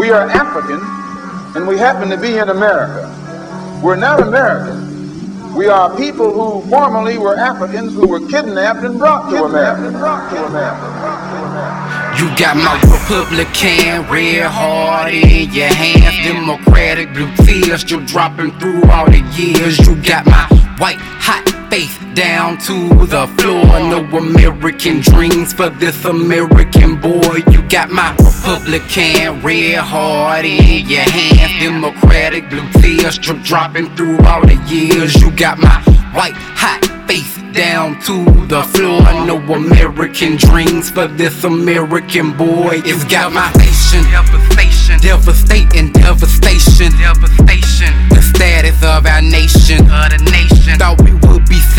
We are African, and we happen to be in America. We're not American. We are people who formerly were Africans who were kidnapped and brought to America. You got my Republican red heart in your hands, Democratic blue tears still dropping through all the years. You got my white hot face down to the floor. No American dreams for this American boy. You got my Republican red heart in your hands, Democratic blue tears still dropping through all the years. You got my white hot face down to the floor. No American dreams for this American boy. It's got my nation, devastation, devastating, devastation, devastation. The status of our nation, of the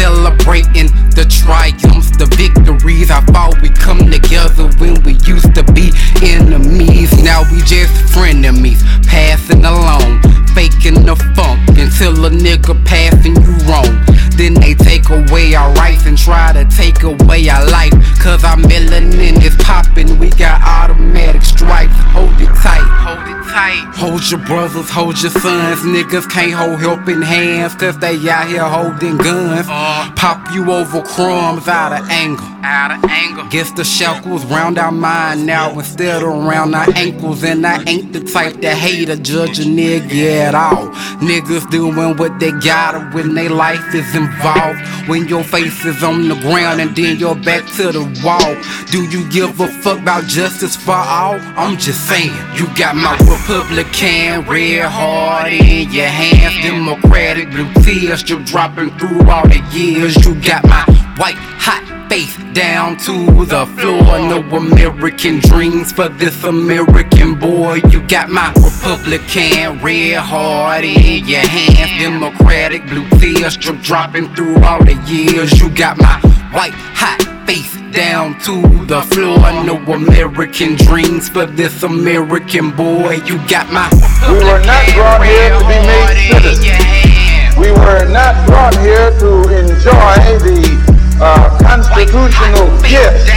celebrating the triumphs, the victories. I thought we come together when we used to be enemies. Now we just frenemies, passing along, faking the funk until a nigga passing you wrong. Then they take away our rights and try to take away our life. Cause our melanin is popping, we got automatic tight. Hold your brothers, hold your sons. Niggas can't hold helping hands, cause they out here holding guns. Uh. Pop you over crumbs out of anger. Out of anger. Guess the shackles round our mind now instead of around our ankles. And I ain't the type that hate or judge a nigga at all. Niggas doing what they gotta when they life is involved. When your face is on the ground and then your back to the wall. Do you give a fuck about justice for all? I'm just saying, you got my Republican red heart in your hands, Democratic blue tears still dropping through all the years. You got my white hot face down to the floor. No American dreams for this American boy. You got my Republican red heart in your hands, Democratic blue tears still dropping through all the years. You got my white hot face down to the floor. No American dreams for this American boy. You got my We were not brought here to be made citizens. We were not brought here to enjoy the uh, constitutional gifts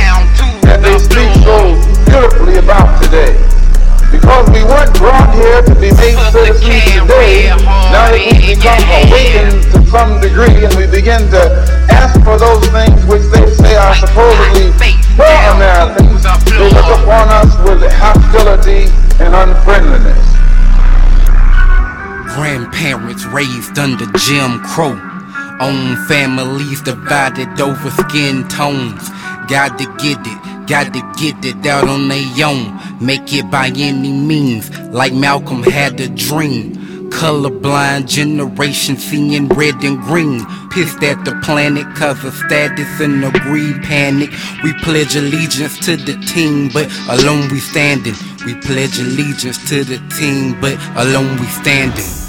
that they speak so beautifully about today. Because we weren't brought here to be made citizens today, now that we become awakened to some degree and we begin to ask for those things unfriendliness. Grandparents raised under Jim Crow. Own families divided over skin tones. Got to get it, got to get it out on their own. Make it by any means, like Malcolm had a dream. Colorblind generation seeing red and green. Pissed at the planet cause of status and the greed panic. We pledge allegiance to the team, but alone we standing. We pledge allegiance to the team, but alone we standing.